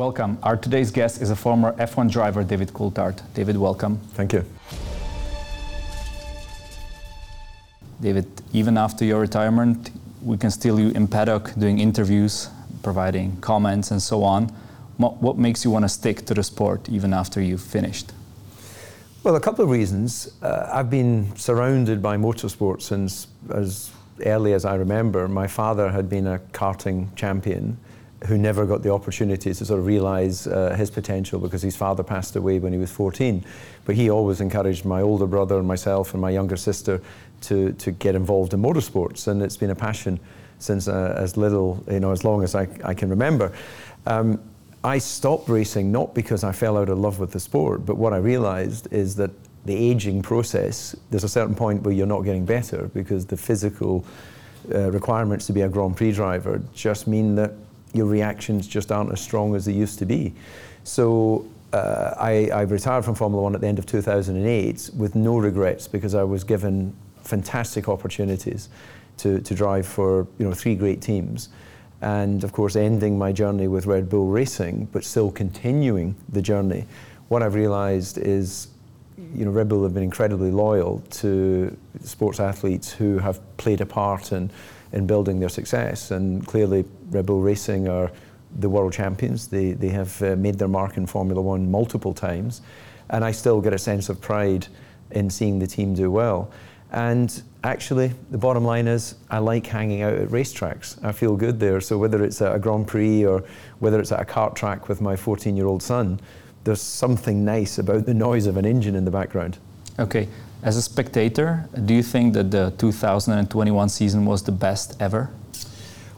Welcome. Our today's guest is a former F1 driver, David Coulthard. David, welcome. Thank you. David, even after your retirement, we can still you in paddock doing interviews, providing comments and so on. What makes you want to stick to the sport even after you've finished? Well, a couple of reasons. Uh, I've been surrounded by motorsport since as early as I remember. My father had been a karting champion who never got the opportunity to sort of realize uh, his potential because his father passed away when he was 14. But he always encouraged my older brother and myself and my younger sister to, to get involved in motorsports, and it's been a passion since uh, as little, you know, as long as I, I can remember. Um, I stopped racing not because I fell out of love with the sport, but what I realized is that the aging process, there's a certain point where you're not getting better because the physical uh, requirements to be a Grand Prix driver just mean that your reactions just aren't as strong as they used to be. So uh, I, I, retired from Formula One at the end of 2008 with no regrets because I was given fantastic opportunities to, to drive for you know three great teams and of course ending my journey with Red Bull Racing, but still continuing the journey. What I've realised is, you know, Red Bull have been incredibly loyal to sports athletes who have played a part in, in building their success, and clearly Red Bull Racing are the world champions. They, they have uh, made their mark in Formula One multiple times, and I still get a sense of pride in seeing the team do well. And actually, the bottom line is I like hanging out at racetracks. I feel good there. So whether it's at a Grand Prix or whether it's at a kart track with my 14 year old son, there's something nice about the noise of an engine in the background. Okay. As a spectator, do you think that the 2021 season was the best ever?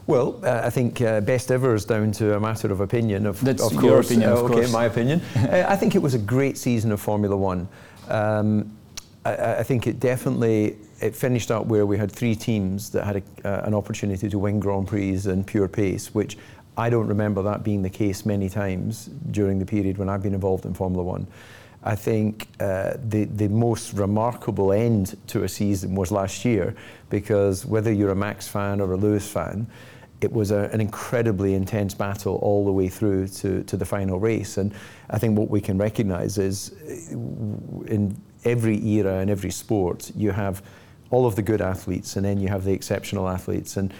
Well, uh, I think uh, best ever is down to a matter of opinion. Of, That's of your course. opinion, uh, of okay, course. my opinion. Uh, I think it was a great season of Formula One. Um, I, I, think it definitely it finished up where we had three teams that had a, uh, an opportunity to win Grand Prix and pure pace, which I don't remember that being the case many times during the period when I've been involved in Formula One. I think uh, the, the most remarkable end to a season was last year because whether you're a Max fan or a Lewis fan, it was a, an incredibly intense battle all the way through to, to the final race. And I think what we can recognize is in every era and every sport, you have all of the good athletes and then you have the exceptional athletes. And,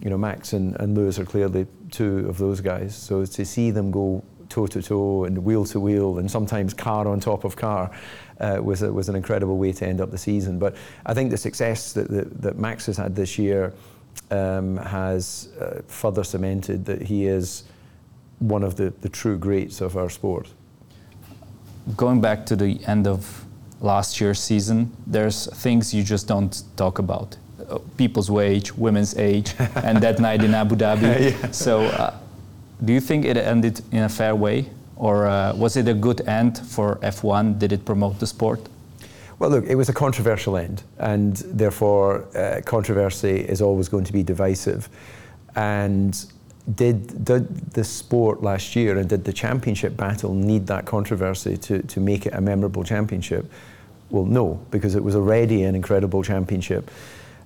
you know, Max and, and Lewis are clearly two of those guys. So to see them go toe to toe and wheel to wheel and sometimes car on top of car uh, was, a, was an incredible way to end up the season. But I think the success that, that, that Max has had this year um, has uh, further cemented that he is one of the, the true greats of our sport. Going back to the end of last year's season, there's things you just don't talk about. Uh, people's wage, women's age, and that night in Abu Dhabi. yeah. So, uh, do you think it ended in a fair way? Or uh, was it a good end for F1? Did it promote the sport? Well, look, it was a controversial end, and therefore, uh, controversy is always going to be divisive. And did, did the sport last year and did the championship battle need that controversy to, to make it a memorable championship? Well, no, because it was already an incredible championship.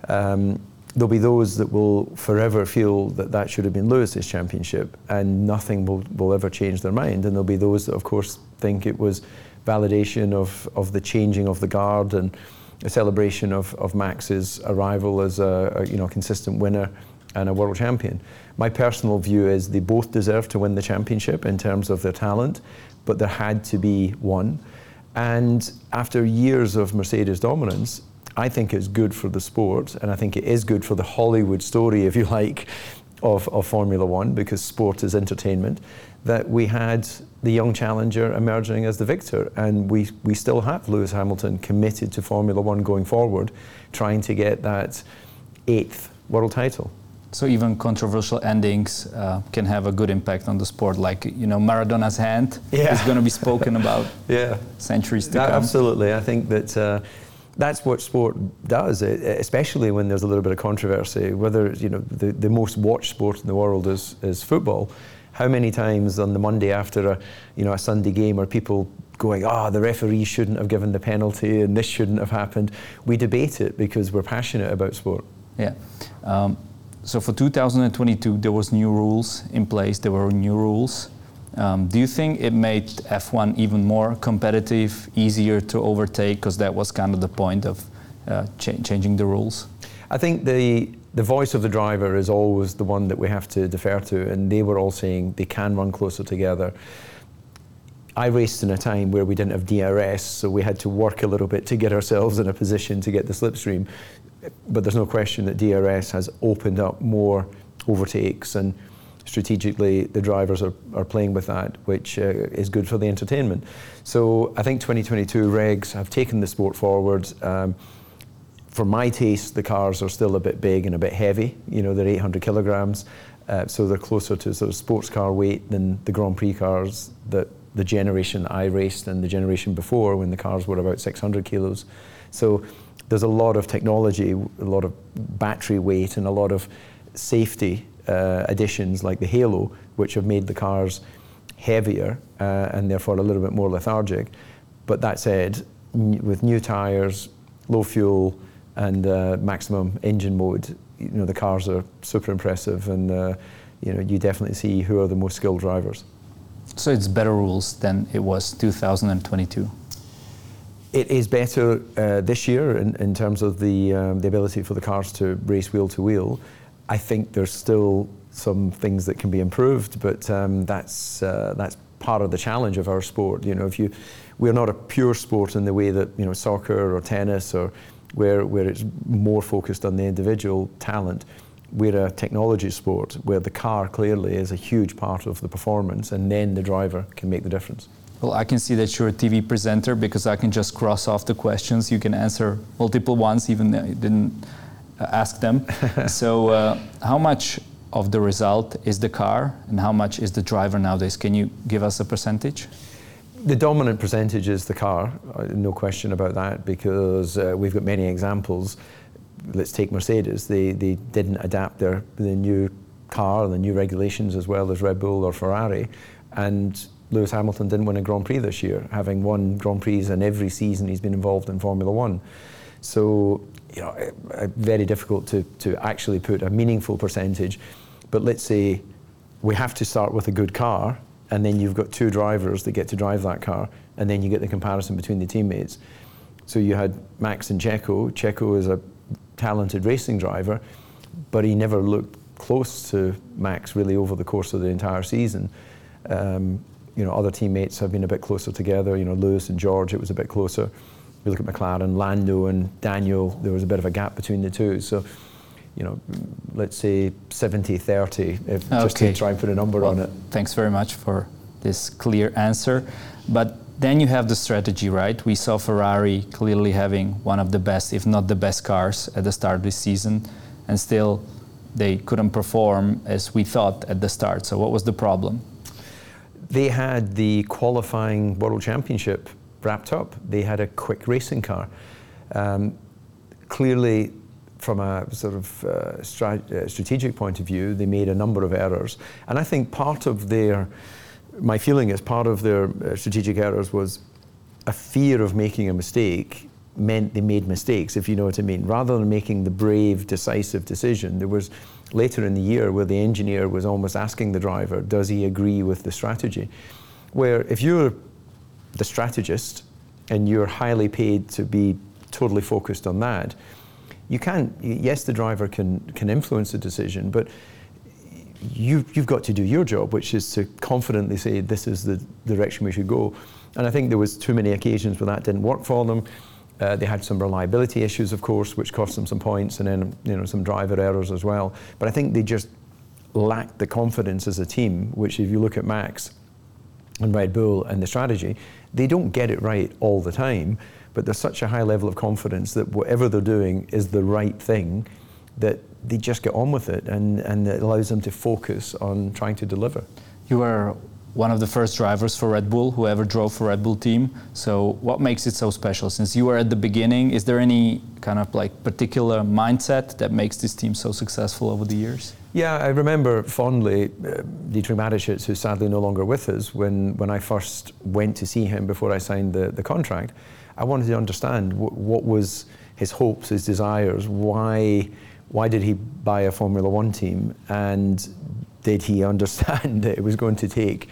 Um, there'll be those that will forever feel that that should have been Lewis's championship and nothing will, will ever change their mind. And there'll be those that, of course, think it was validation of, of the changing of the guard and a celebration of, of Max's arrival as a, a you know, consistent winner and a world champion. My personal view is they both deserve to win the championship in terms of their talent, but there had to be one. And after years of Mercedes dominance, I think it's good for the sport, and I think it is good for the Hollywood story, if you like, of, of Formula One, because sport is entertainment, that we had the young challenger emerging as the victor. And we, we still have Lewis Hamilton committed to Formula One going forward, trying to get that eighth world title. So even controversial endings uh, can have a good impact on the sport. Like you know, Maradona's hand yeah. is going to be spoken about yeah. centuries to that, come. Absolutely, I think that. Uh, that's what sport does, especially when there's a little bit of controversy. Whether you know the, the most watched sport in the world is, is football. How many times on the Monday after a you know a Sunday game are people going, ah, oh, the referee shouldn't have given the penalty and this shouldn't have happened? We debate it because we're passionate about sport. Yeah. Um, so for 2022, there was new rules in place. There were new rules. Um, do you think it made F1 even more competitive, easier to overtake? Because that was kind of the point of uh, cha- changing the rules. I think the the voice of the driver is always the one that we have to defer to, and they were all saying they can run closer together. I raced in a time where we didn't have DRS, so we had to work a little bit to get ourselves in a position to get the slipstream. But there's no question that DRS has opened up more overtakes and strategically the drivers are, are playing with that, which uh, is good for the entertainment. So I think 2022 regs have taken the sport forward. Um, for my taste, the cars are still a bit big and a bit heavy. You know, they're 800 kilograms, uh, so they're closer to sort of sports car weight than the Grand Prix cars that the generation I raced and the generation before when the cars were about 600 kilos. So there's a lot of technology, a lot of battery weight, and a lot of safety uh, additions like the Halo, which have made the cars heavier uh, and therefore a little bit more lethargic. But that said, n- with new tyres, low fuel, and uh, maximum engine mode, you know the cars are super impressive, and uh, you know you definitely see who are the most skilled drivers. So it's better rules than it was 2022. It is better uh, this year in, in terms of the um, the ability for the cars to race wheel to wheel. I think there's still some things that can be improved, but um, that's uh, that's part of the challenge of our sport. You know, if you we're not a pure sport in the way that you know soccer or tennis or where where it's more focused on the individual talent. We're a technology sport where the car clearly is a huge part of the performance, and then the driver can make the difference. Well, I can see that you're a TV presenter because I can just cross off the questions. You can answer multiple ones, even though you didn't ask them. so, uh, how much of the result is the car, and how much is the driver nowadays? Can you give us a percentage? The dominant percentage is the car, uh, no question about that, because uh, we've got many examples. Let's take Mercedes. They, they didn't adapt their the new car, the new regulations, as well as Red Bull or Ferrari. And Lewis Hamilton didn't win a Grand Prix this year, having won Grand Prix in every season he's been involved in Formula One. So, you know, uh, very difficult to, to actually put a meaningful percentage. But let's say we have to start with a good car and then you've got two drivers that get to drive that car, and then you get the comparison between the teammates. So you had Max and Checo. Checo is a talented racing driver, but he never looked close to Max really over the course of the entire season. Um, you know, other teammates have been a bit closer together. You know, Lewis and George, it was a bit closer. You look at McLaren, Lando and Daniel, there was a bit of a gap between the two. So you know, let's say 70 30, if, okay. just to try and put a number well, on it. Thanks very much for this clear answer. But then you have the strategy, right? We saw Ferrari clearly having one of the best, if not the best cars at the start of this season, and still they couldn't perform as we thought at the start. So, what was the problem? They had the qualifying World Championship wrapped up, they had a quick racing car. Um, clearly, from a sort of uh, uh, strategic point of view, they made a number of errors. And I think part of their, my feeling is part of their uh, strategic errors was a fear of making a mistake meant they made mistakes, if you know what I mean. Rather than making the brave, decisive decision, there was later in the year where the engineer was almost asking the driver, does he agree with the strategy? Where if you're the strategist and you're highly paid to be totally focused on that, you can, yes, the driver can, can influence the decision, but you, you've got to do your job, which is to confidently say this is the direction we should go. And I think there was too many occasions where that didn't work for them. Uh, they had some reliability issues, of course, which cost them some points, and then you know some driver errors as well. But I think they just lacked the confidence as a team. Which, if you look at Max and Red Bull and the strategy, they don't get it right all the time but there's such a high level of confidence that whatever they're doing is the right thing that they just get on with it and, and it allows them to focus on trying to deliver. You were one of the first drivers for Red Bull who ever drove for Red Bull team. So what makes it so special? Since you were at the beginning, is there any kind of like particular mindset that makes this team so successful over the years? Yeah, I remember fondly uh, Dietrich Mateschitz, who's sadly no longer with us, when, when I first went to see him before I signed the, the contract. I wanted to understand what was his hopes, his desires, why, why did he buy a Formula One team, and did he understand that it was going to take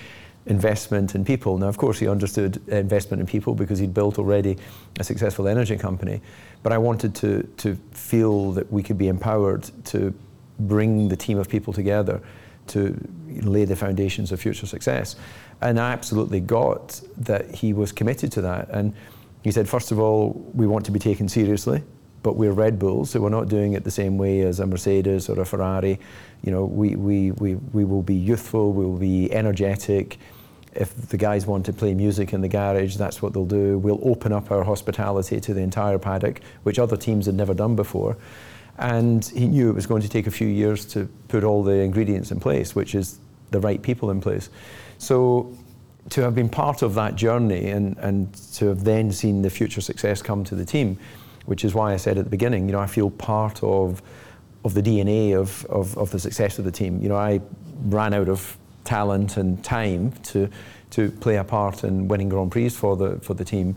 investment in people. Now, of course, he understood investment in people because he'd built already a successful energy company. But I wanted to, to feel that we could be empowered to bring the team of people together to lay the foundations of future success. And I absolutely got that he was committed to that. And he said, first of all, we want to be taken seriously, but we're Red Bulls, so we're not doing it the same way as a Mercedes or a Ferrari. You know, we, we, we, we will be youthful, we will be energetic. If the guys want to play music in the garage, that's what they'll do. We'll open up our hospitality to the entire paddock, which other teams had never done before. And he knew it was going to take a few years to put all the ingredients in place, which is the right people in place. So to have been part of that journey and, and to have then seen the future success come to the team, which is why I said at the beginning, you know, I feel part of, of the DNA of, of, of the success of the team. You know, I ran out of talent and time to, to play a part in winning Grand Prix for the, for the team.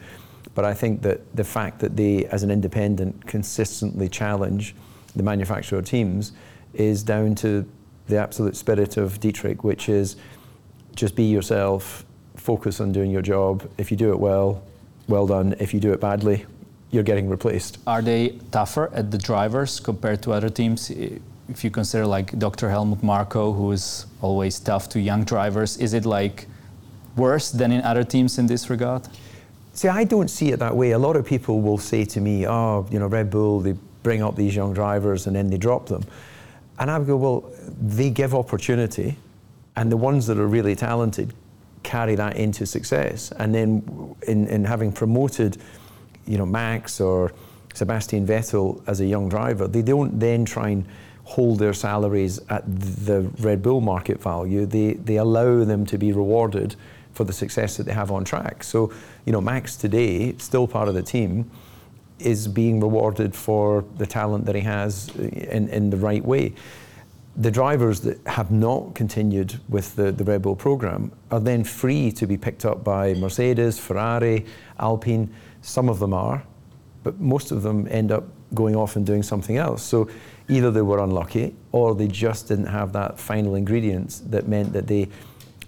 But I think that the fact that they, as an independent, consistently challenge the manufacturer teams is down to the absolute spirit of Dietrich, which is just be yourself, focus on doing your job. If you do it well, well done. If you do it badly, you're getting replaced. Are they tougher at the drivers compared to other teams? If you consider like Dr. Helmut Marko, who is always tough to young drivers, is it like worse than in other teams in this regard? See, I don't see it that way. A lot of people will say to me, oh, you know, Red Bull, they bring up these young drivers and then they drop them. And I would go, well, they give opportunity, and the ones that are really talented carry that into success. And then in, in having promoted, you know, Max or Sebastian Vettel as a young driver, they don't then try and hold their salaries at the Red Bull market value. They, they allow them to be rewarded for the success that they have on track. So, you know, Max today, still part of the team, is being rewarded for the talent that he has in, in the right way. The drivers that have not continued with the, the Red Bull program are then free to be picked up by Mercedes, Ferrari, Alpine. Some of them are, but most of them end up going off and doing something else. So either they were unlucky or they just didn't have that final ingredients that meant that they,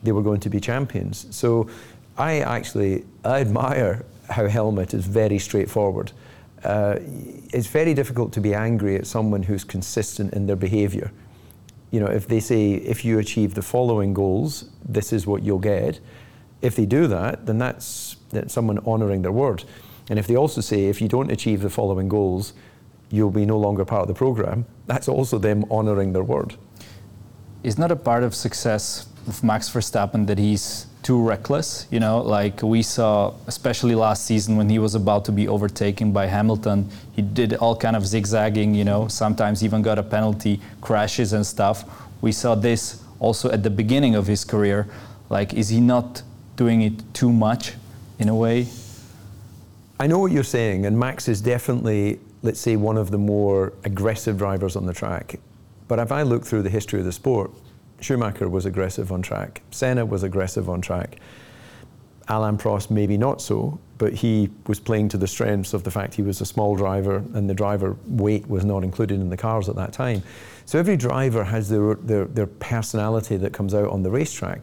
they were going to be champions. So I actually I admire how Helmut is very straightforward uh, it's very difficult to be angry at someone who's consistent in their behavior. You know, if they say, if you achieve the following goals, this is what you'll get. If they do that, then that's, someone honoring their word. And if they also say, if you don't achieve the following goals, you'll be no longer part of the program, that's also them honoring their word. Is not a part of success of Max Verstappen that he's too reckless. You know, like we saw, especially last season when he was about to be overtaken by Hamilton, he did all kind of zigzagging. You know, sometimes even got a penalty, crashes and stuff. We saw this also at the beginning of his career. Like, is he not doing it too much, in a way? I know what you're saying, and Max is definitely, let's say, one of the more aggressive drivers on the track. But if I look through the history of the sport, Schumacher was aggressive on track. Senna was aggressive on track. Alain Prost, maybe not so, but he was playing to the strengths of the fact he was a small driver and the driver weight was not included in the cars at that time. So every driver has their, their, their personality that comes out on the racetrack.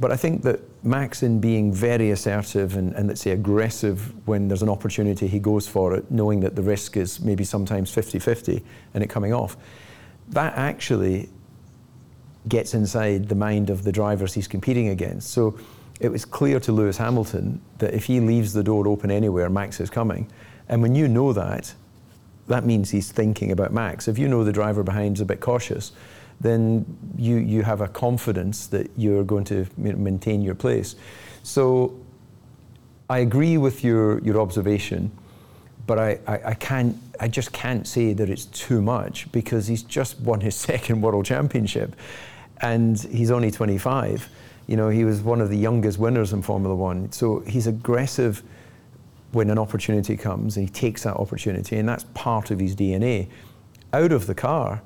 But I think that Max, in being very assertive and, and let's say aggressive when there's an opportunity, he goes for it, knowing that the risk is maybe sometimes 50 50 and it coming off. That actually gets inside the mind of the drivers he's competing against. So it was clear to Lewis Hamilton that if he leaves the door open anywhere, Max is coming. And when you know that, that means he's thinking about Max. If you know the driver behind is a bit cautious, then you, you have a confidence that you're going to maintain your place. So I agree with your, your observation, but I, I, I, can't, I just can't say that it's too much because he's just won his second world championship and he's only 25. You know, he was one of the youngest winners in Formula One. So he's aggressive when an opportunity comes and he takes that opportunity, and that's part of his DNA. Out of the car,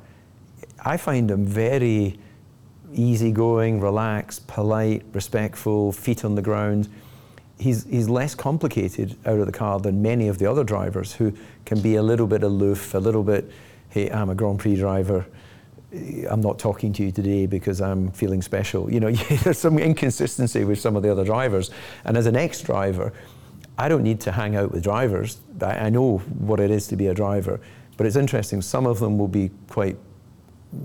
I find him very easygoing, relaxed, polite, respectful, feet on the ground. He's, he's less complicated out of the car than many of the other drivers who can be a little bit aloof, a little bit, hey, I'm a Grand Prix driver, I'm not talking to you today because I'm feeling special. You know, there's some inconsistency with some of the other drivers. And as an ex-driver, I don't need to hang out with drivers. I know what it is to be a driver. But it's interesting, some of them will be quite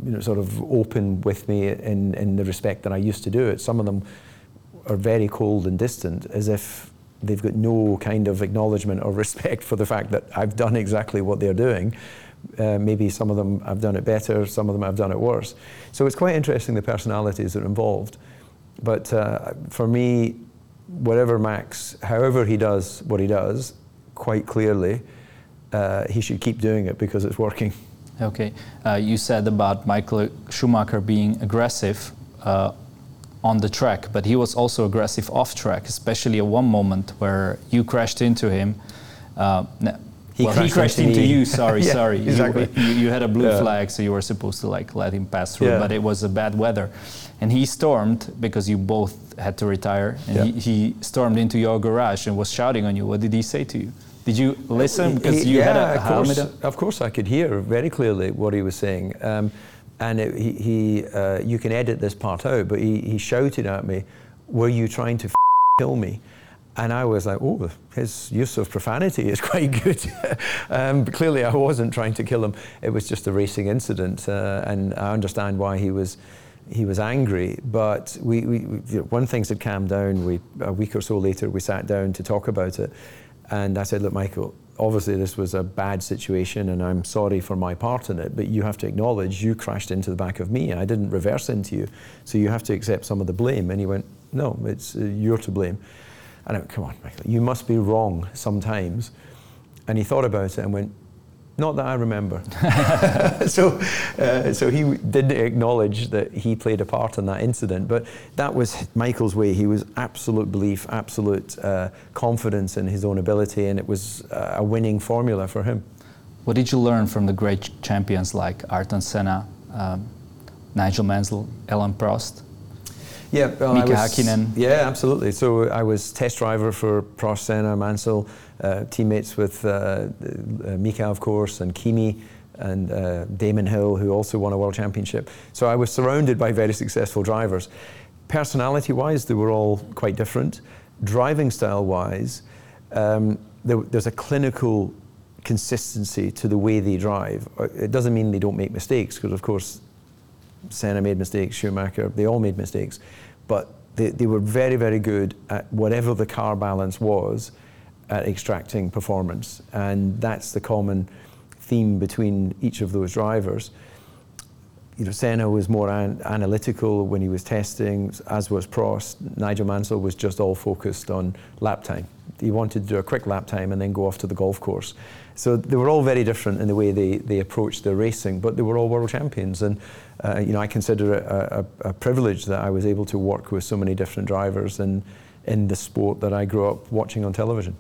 you know, sort of open with me in, in the respect that I used to do it. Some of them are very cold and distant, as if they've got no kind of acknowledgement or respect for the fact that I've done exactly what they're doing. Uh, maybe some of them I've done it better, some of them I've done it worse. So it's quite interesting the personalities that are involved. But uh, for me, whatever Max, however he does what he does, quite clearly, uh, he should keep doing it because it's working. Okay. Uh, you said about Michael Schumacher being aggressive uh, on the track, but he was also aggressive off track, especially at one moment where you crashed into him. Uh, he, well, crashed, he crashed into, into you. Sorry, yeah, sorry. Exactly. You, you, had a blue yeah. flag, so you were supposed to like let him pass through. Yeah. But it was a bad weather, and he stormed because you both had to retire. And he, he, stormed into your garage and was shouting on you. What did he say to you? Did you listen because you had a of helmet? Course, of course, I could hear very clearly what he was saying. Um, and it, he, he uh, you can edit this part out, but he, he shouted at me, "Were you trying to kill me?" And I was like, oh, his use of profanity is quite good. um, clearly, I wasn't trying to kill him. It was just a racing incident, uh, and I understand why he was he was angry. But we, we, one things had calmed down. We a week or so later, we sat down to talk about it, and I said, look, Michael, obviously this was a bad situation, and I'm sorry for my part in it. But you have to acknowledge you crashed into the back of me. I didn't reverse into you, so you have to accept some of the blame. And he went, no, it's uh, you're to blame. And I went, come on, Michael, you must be wrong sometimes. And he thought about it and went, not that I remember. so, uh, so he didn't acknowledge that he played a part in that incident, but that was Michael's way. He was absolute belief, absolute uh, confidence in his own ability, and it was uh, a winning formula for him. What did you learn from the great champions like Ayrton Senna, um, Nigel Mansell, Alain Prost? Yeah, well, Mika was, Hakkinen. Yeah, absolutely. So I was test driver for Prost, Senna, Mansell, uh, teammates with uh, uh, Mika, of course, and Kimi and uh, Damon Hill, who also won a world championship. So I was surrounded by very successful drivers. Personality-wise, they were all quite different. Driving style-wise, um, there, there's a clinical consistency to the way they drive. Uh, it doesn't mean they don't make mistakes, because of course Senna made mistakes, Schumacher, they all made mistakes. But they, they were very, very good at whatever the car balance was at extracting performance. And that's the common theme between each of those drivers. You know, Senna was more an analytical when he was testing, as was Prost. Nigel Mansell was just all focused on lap time. He wanted to do a quick lap time and then go off to the golf course. So they were all very different in the way they, they approached their racing, but they were all world champions. And uh, you know, I consider it a, a, a, privilege that I was able to work with so many different drivers in, in the sport that I grew up watching on television.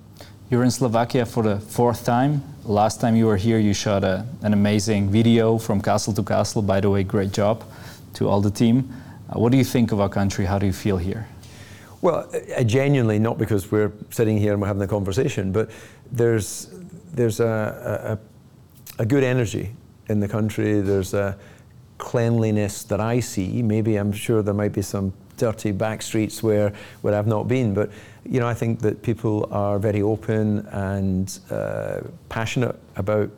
You're in Slovakia for the fourth time. Last time you were here, you shot a, an amazing video from castle to castle. By the way, great job to all the team. Uh, what do you think of our country? How do you feel here? Well, uh, genuinely, not because we're sitting here and we're having a conversation, but there's there's a, a, a good energy in the country. There's a cleanliness that I see. Maybe I'm sure there might be some dirty back streets where, where I've not been, but you know, I think that people are very open and uh, passionate about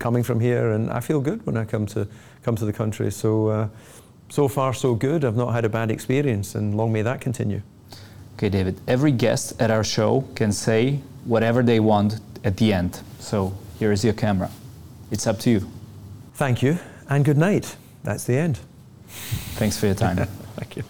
coming from here, and I feel good when I come to come to the country. So, uh, so far so good. I've not had a bad experience, and long may that continue. Okay, David. Every guest at our show can say whatever they want at the end. So here is your camera. It's up to you. Thank you, and good night. That's the end. Thanks for your time. Thank you.